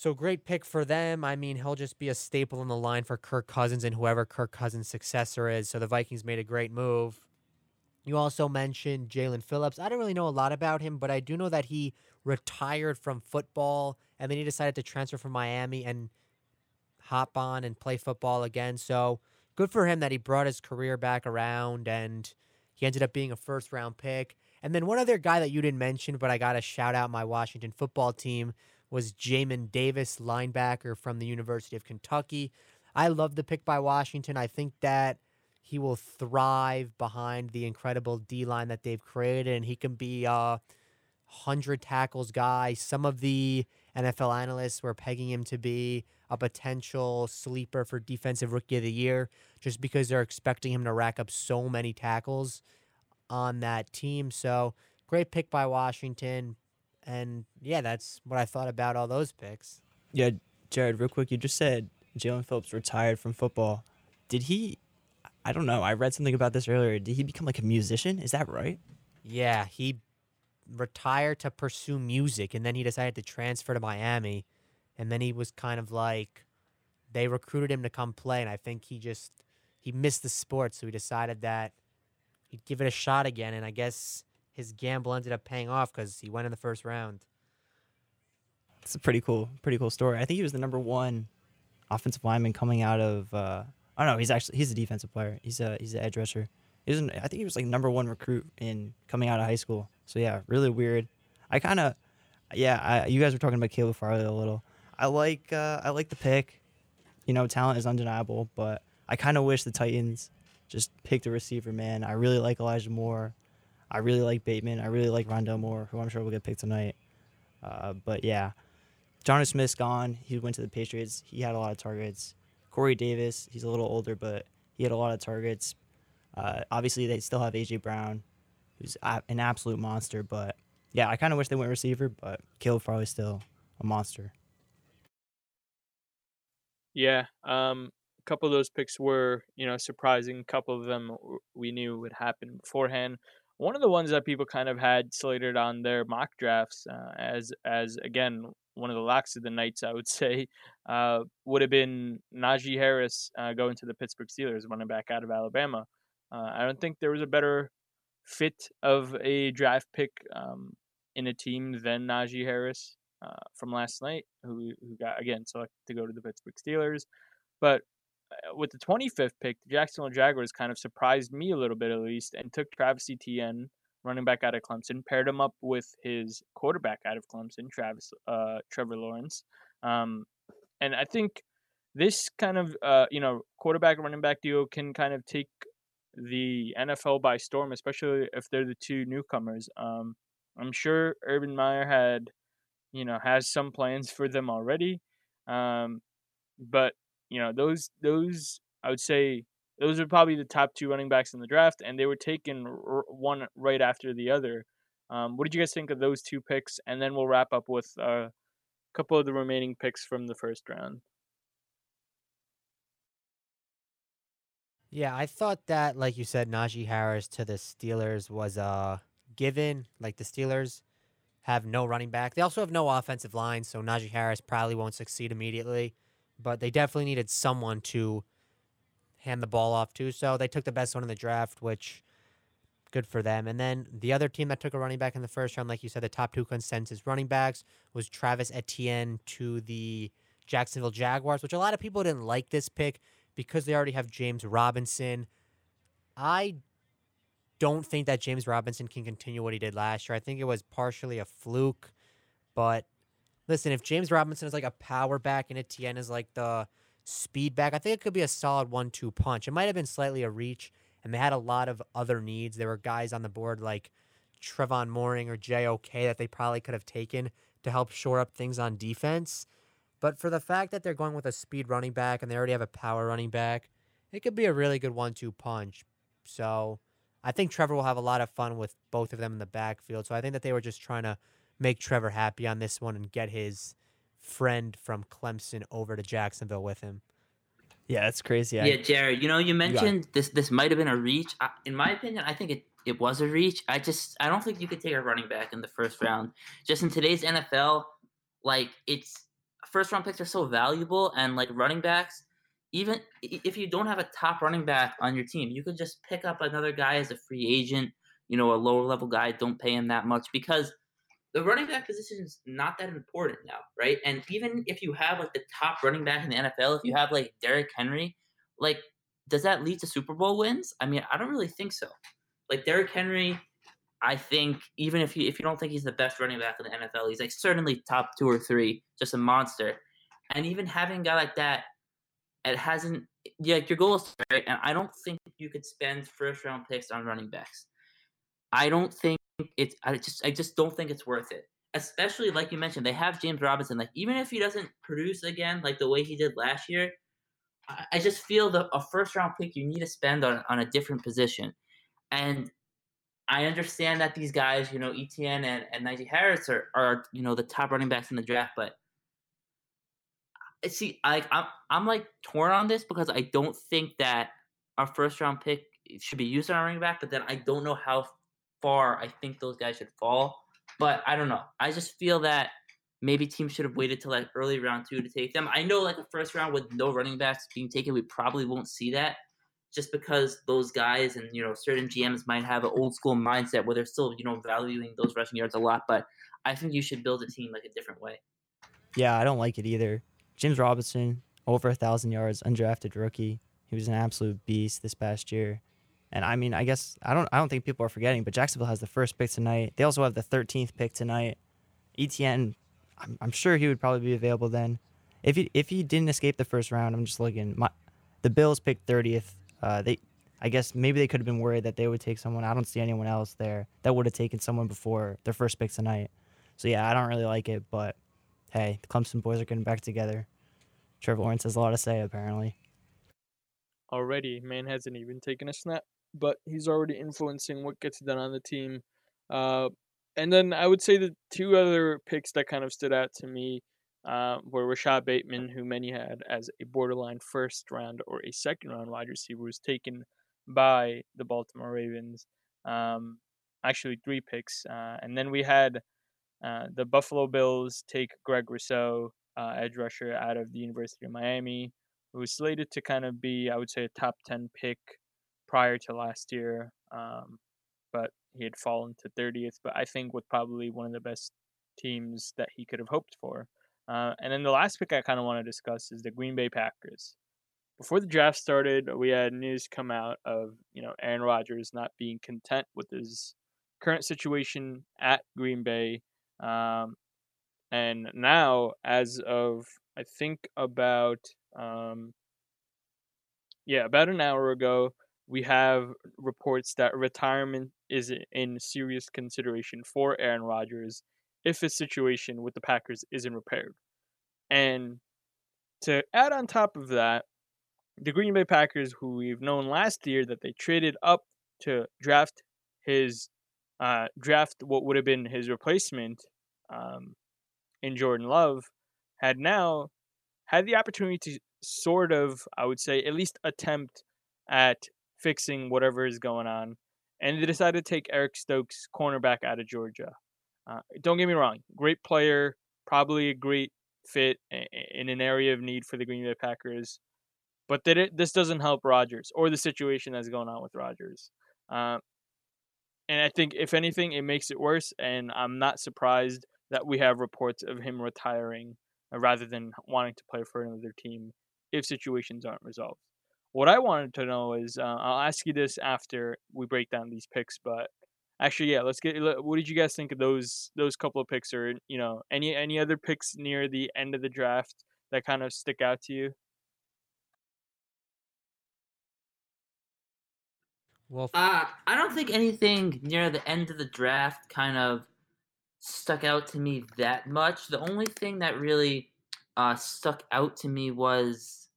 So great pick for them. I mean, he'll just be a staple in the line for Kirk Cousins and whoever Kirk Cousins' successor is. So the Vikings made a great move. You also mentioned Jaelan Phillips. I don't really know a lot about him, but I do know that he retired from football and then he decided to transfer from Miami and hop on and play football again. So good for him that he brought his career back around and he ended up being a first round pick. And then one other guy that you didn't mention, but I got to shout out my Washington football team was Jamin Davis, linebacker from the University of Kentucky. I love the pick by Washington. I think that he will thrive behind the incredible D line that they've created, and he can be a hundred tackles guy. Some of the NFL analysts were pegging him to be a potential sleeper for defensive rookie of the year, just because they're expecting him to rack up so many tackles on that team. So great pick by Washington. And yeah, that's what I thought about all those picks. Yeah, Jared, real quick, you just said Jaelan Phillips retired from football. Did he? I don't know. I read something about this earlier. Did he become like a musician? Is that right? Yeah, he retired to pursue music and then he decided to transfer to Miami. And then he was kind of like they recruited him to come play and I think he just he missed the sport, so he decided that he'd give it a shot again and I guess his gamble ended up paying off cuz he went in the first round. It's a pretty cool, pretty cool story. I think he was the number one offensive lineman coming out of. Uh, I don't know. He's actually he's a defensive player. He's a he's an edge rusher. An, I think he was like number one recruit in coming out of high school. So yeah, really weird. I kind of, yeah. I, you guys were talking about Caleb Farley a little. I like uh, I like the pick. You know, talent is undeniable, but I kind of wish the Titans just picked a receiver. Man, I really like Elijah Moore. I really like Bateman. I really like Rondell Moore, who I'm sure will get picked tonight. Uh, but yeah, Jonnu Smith's gone. He went to the Patriots. He had a lot of targets. Corey Davis, he's a little older, but he had a lot of targets. Uh, obviously, they still have AJ Brown, who's an absolute monster. But yeah, I kind of wish they went receiver, but Caleb Farley's still a monster. Yeah. Um, a couple of those picks were, you know, surprising. A couple of them we knew would happen beforehand. One of the ones that people kind of had slated on their mock drafts uh, as as again one of the locks of the nights, I would say, uh, would have been Najee Harris uh, going to the Pittsburgh Steelers, running back out of Alabama. Uh, I don't think there was a better fit of a draft pick um, in a team than Najee Harris uh, from last night, who who got again selected to go to the Pittsburgh Steelers. But with the 25th pick, the Jacksonville Jaguars kind of surprised me a little bit at least, and took Travis Etienne, running back out of Clemson, paired him up with his quarterback out of Clemson, Travis uh, Trevor Lawrence. Um, and I think this kind of uh, you know quarterback running back duo can kind of take the NFL by storm, especially if they're the two newcomers. Um, I'm sure Urban Meyer had, you know, has some plans for them already. Um, but you know, those those I would say those are probably the top two running backs in the draft, and they were taken r- one right after the other. Um, what did you guys think of those two picks? And then we'll wrap up with a couple of the remaining picks from the first round. Yeah, I thought that, like you said, Najee Harris to the Steelers was a given. Like the Steelers have no running back. They also have no offensive line, so Najee Harris probably won't succeed immediately. But they definitely needed someone to hand the ball off to. So they took the best one in the draft, which good for them. And then the other team that took a running back in the first round, like you said, the top two consensus running backs was Travis Etienne to the Jacksonville Jaguars, which a lot of people didn't like this pick because they already have James Robinson. I don't think that James Robinson can continue what he did last year. I think it was partially a fluke. But listen, if James Robinson is like a power back and Etienne is like the speed back, I think it could be a solid one two punch. It might have been slightly a reach, and they had a lot of other needs. There were guys on the board like Trevon Moehrig or JOK that they probably could have taken to help shore up things on defense. But for the fact that they're going with a speed running back and they already have a power running back, it could be a really good one two punch. So I think Trevor will have a lot of fun with both of them in the backfield. So I think that they were just trying to make Trevor happy on this one and get his friend from Clemson over to Jacksonville with him. Yeah, that's crazy. Yeah, Jared. You know, you mentioned this. This might have been a reach. I, in my opinion, I think it it was a reach. I just I don't think you could take a running back in the first round. Just in today's NFL, like it's first round picks are so valuable, and like running backs, even if you don't have a top running back on your team, you could just pick up another guy as a free agent. You know, a lower level guy. Don't pay him that much because the running back position is not that important now, right? And even if you have like the top running back in the NFL, if you have like Derrick Henry, like does that lead to Super Bowl wins? I mean, I don't really think so. Like Derrick Henry, I think even if you if you don't think he's the best running back in the NFL, he's like certainly top two or three, just a monster. And even having a guy like that, it hasn't. Yeah, your goal is right, and I don't think you could spend first round picks on running backs. I don't think it's. I just I just don't think it's worth it. Especially like you mentioned, they have James Robinson. Like even if he doesn't produce again like the way he did last year, I, I just feel that a first round pick you need to spend on on a different position. And I understand that these guys, you know, Etienne and, and Najee Harris are, are, you know, the top running backs in the draft, but see, I, I'm, I'm like torn on this because I don't think that our first round pick should be used on a running back, but then I don't know how far I think those guys should fall. But I don't know. I just feel that maybe teams should have waited till like early round two to take them. I know like a first round with no running backs being taken, we probably won't see that just because those guys and you know certain GMs might have an old school mindset where they're still you know valuing those rushing yards a lot. But I think you should build a team like a different way. Yeah, I don't like it either. James Robinson, over a thousand yards, undrafted rookie. He was an absolute beast this past year. And I mean, I guess I don't I don't think people are forgetting, but Jacksonville has the first pick tonight. They also have the 13th pick tonight. Etienne, I'm, I'm sure he would probably be available then. If he if he didn't escape the first round, I'm just looking. My, the Bills picked 30th. Uh, they, I guess maybe they could have been worried that they would take someone. I don't see anyone else there that would have taken someone before their first pick tonight. So yeah, I don't really like it, but hey, the Clemson boys are getting back together. Trevor Lawrence has a lot to say apparently. Already, man hasn't even taken a snap, but he's already influencing what gets done on the team. Uh, and then I would say the two other picks that kind of stood out to me uh, where Rashod Bateman, who many had as a borderline first round or a second round wide receiver, was taken by the Baltimore Ravens. Um, actually, three picks. Uh, and then we had uh, the Buffalo Bills take Greg Rousseau, uh, edge rusher out of the University of Miami, who was slated to kind of be, I would say, a top 10 pick prior to last year. Um, but he had fallen to 30th, but I think with probably one of the best teams that he could have hoped for. Uh, and then the last pick I kind of want to discuss is the Green Bay Packers. Before the draft started, we had news come out of you know Aaron Rodgers not being content with his current situation at Green Bay, um, and now as of I think about um, yeah about an hour ago, we have reports that retirement is in serious consideration for Aaron Rodgers if his situation with the Packers isn't repaired. And to add on top of that, the Green Bay Packers, who we've known last year that they traded up to draft his uh, draft what would have been his replacement um, in Jordan Love, had now had the opportunity to sort of, I would say, at least attempt at fixing whatever is going on. And they decided to take Eric Stokes, cornerback out of Georgia. Uh, don't get me wrong, great player, probably a great fit in an area of need for the Green Bay Packers. But that it, this doesn't help Rodgers or the situation that's going on with Rodgers. Uh, and I think, if anything, it makes it worse. And I'm not surprised that we have reports of him retiring uh, rather than wanting to play for another team if situations aren't resolved. What I wanted to know is uh, I'll ask you this after we break down these picks, but actually, yeah, let's get. What did you guys think of those those couple of picks, or you know, any any other picks near the end of the draft that kind of stick out to you? Well, Uh, I don't think anything near the end of the draft kind of stuck out to me that much. The only thing that really uh, stuck out to me was,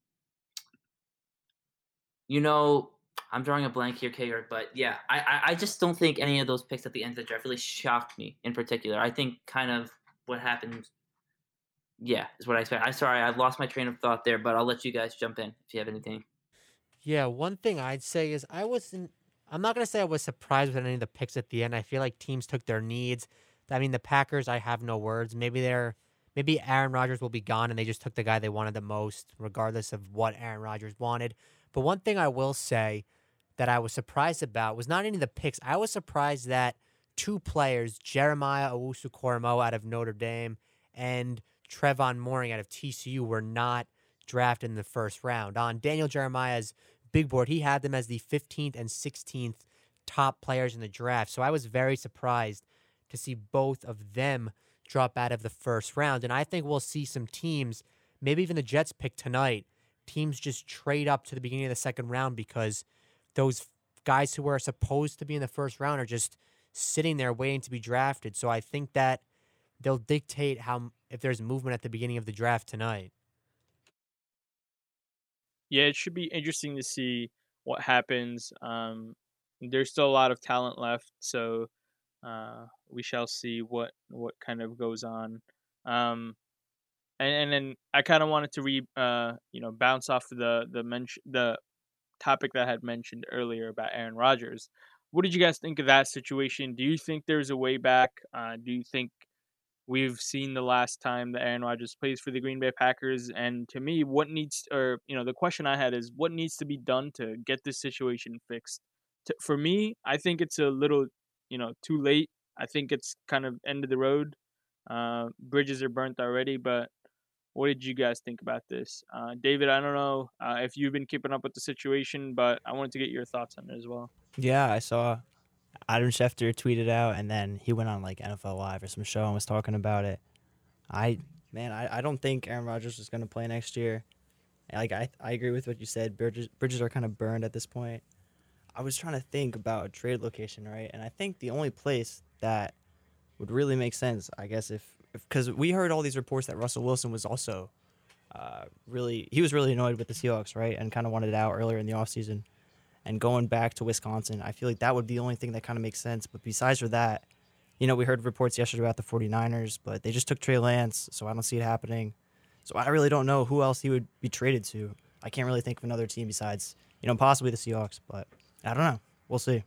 you know, I'm drawing a blank here, Keyur, but yeah, I, I, just don't think any of those picks at the end of the draft really shocked me in particular. I think kind of what happened, yeah, is what I expect. I'm sorry, I lost my train of thought there, but I'll let you guys jump in if you have anything. Yeah, one thing I'd say is I wasn't. I'm not gonna say I was surprised with any of the picks at the end. I feel like teams took their needs. I mean, the Packers. I have no words. Maybe they're. Maybe Aaron Rodgers will be gone, and they just took the guy they wanted the most, regardless of what Aaron Rodgers wanted. But one thing I will say that I was surprised about was not any of the picks. I was surprised that two players, Jeremiah Owusu-Koramoah out of Notre Dame and Trevon Moehrig out of TCU, were not drafted in the first round. On Daniel Jeremiah's big board, he had them as the 15th and 16th top players in the draft. So I was very surprised to see both of them drop out of the first round. And I think we'll see some teams, maybe even the Jets pick tonight, teams just trade up to the beginning of the second round because those guys who are supposed to be in the first round are just sitting there waiting to be drafted. So I think that they'll dictate how if there's movement at the beginning of the draft tonight. Yeah, it should be interesting to see what happens. Um, there's still a lot of talent left, so uh, we shall see what what kind of goes on. Um, and and then I kind of wanted to re uh, you know bounce off the the mention the topic that I had mentioned earlier about Aaron Rodgers. What did you guys think of that situation? Do you think there's a way back? Uh, do you think we've seen the last time that Aaron Rodgers plays for the Green Bay Packers? And to me, what needs, or you know, the question I had is, what needs to be done to get this situation fixed? To, for me, I think it's a little, you know, too late. I think it's kind of end of the road. Uh, bridges are burnt already, but what did you guys think about this? Uh, David, I don't know uh, if you've been keeping up with the situation, but I wanted to get your thoughts on it as well. Yeah, I saw Adam Schefter tweeted out, and then he went on like NFL Live or some show and was talking about it. I man, I, I don't think Aaron Rodgers is going to play next year. Like I I agree with what you said. Bridges bridges are kind of burned at this point. I was trying to think about a trade location, right? And I think the only place that would really make sense, I guess, if because we heard all these reports that Russell Wilson was also uh, really he was really annoyed with the Seahawks, right, and kind of wanted out earlier in the offseason. And going back to Wisconsin, I feel like that would be the only thing that kind of makes sense. But besides for that, you know, we heard reports yesterday about the 49ers, but they just took Trey Lance, so I don't see it happening. So I really don't know who else he would be traded to. I can't really think of another team besides, you know, possibly the Seahawks, but I don't know. We'll see.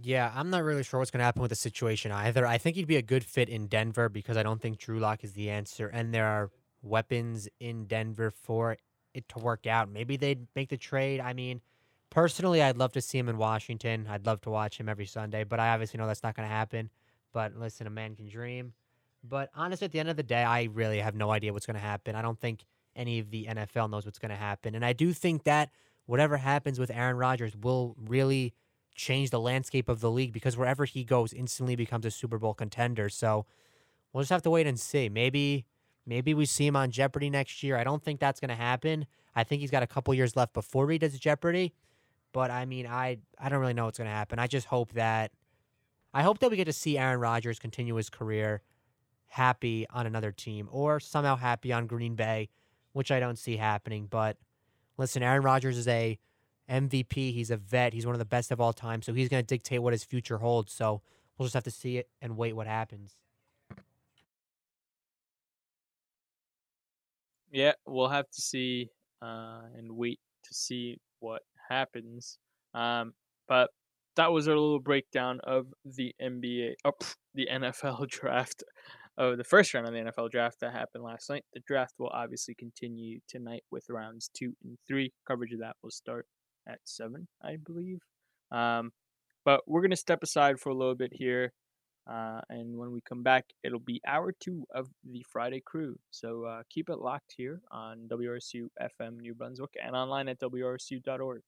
Yeah, I'm not really sure what's going to happen with the situation either. I think he'd be a good fit in Denver because I don't think Drew Lock is the answer, and there are weapons in Denver for it to work out. Maybe they'd make the trade. I mean, personally, I'd love to see him in Washington. I'd love to watch him every Sunday, but I obviously know that's not going to happen. But listen, a man can dream. But honestly, at the end of the day, I really have no idea what's going to happen. I don't think any of the NFL knows what's going to happen. And I do think that whatever happens with Aaron Rodgers will really change the landscape of the league because wherever he goes instantly becomes a Super Bowl contender. So we'll just have to wait and see. Maybe maybe we see him on Jeopardy next year. I don't think that's going to happen. I think he's got a couple years left before he does Jeopardy. But I mean, I I don't really know what's going to happen. I just hope that I hope that we get to see Aaron Rodgers continue his career happy on another team or somehow happy on Green Bay, which I don't see happening. But listen, Aaron Rodgers is a MVP. He's a vet. He's one of the best of all time. So he's going to dictate what his future holds. So we'll just have to see it and wait what happens. Yeah, we'll have to see uh, and wait to see what happens. Um, but that was our little breakdown of the NBA, oh, pff, the NFL draft, of the first round of the NFL draft that happened last night. The draft will obviously continue tonight with rounds two and three. Coverage of that will start at seven, I believe. Um, but we're gonna step aside for a little bit here, uh, and when we come back, it'll be hour two of the Friday Crew. So uh, keep it locked here on WRSU FM New Brunswick and online at WRSU.org.